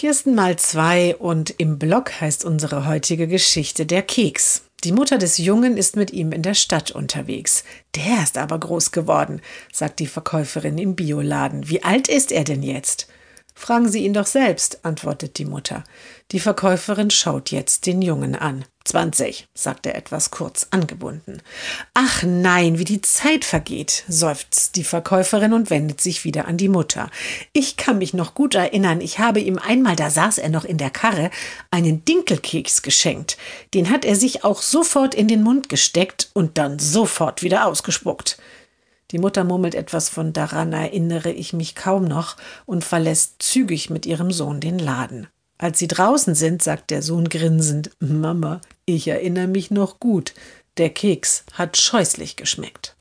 Kirsten mal zwei und im Blog heißt unsere heutige Geschichte der Keks. Die Mutter des Jungen ist mit ihm in der Stadt unterwegs. Der ist aber groß geworden, sagt die Verkäuferin im Bioladen. Wie alt ist er denn jetzt? Fragen Sie ihn doch selbst, antwortet die Mutter. Die Verkäuferin schaut jetzt den Jungen an. Zwanzig, sagt er etwas kurz angebunden. Ach nein, wie die Zeit vergeht, seufzt die Verkäuferin und wendet sich wieder an die Mutter. Ich kann mich noch gut erinnern, ich habe ihm einmal, da saß er noch in der Karre, einen Dinkelkeks geschenkt. Den hat er sich auch sofort in den Mund gesteckt und dann sofort wieder ausgespuckt. Die Mutter murmelt etwas von daran erinnere ich mich kaum noch und verlässt zügig mit ihrem Sohn den Laden. Als sie draußen sind, sagt der Sohn grinsend Mama, ich erinnere mich noch gut. Der Keks hat scheußlich geschmeckt.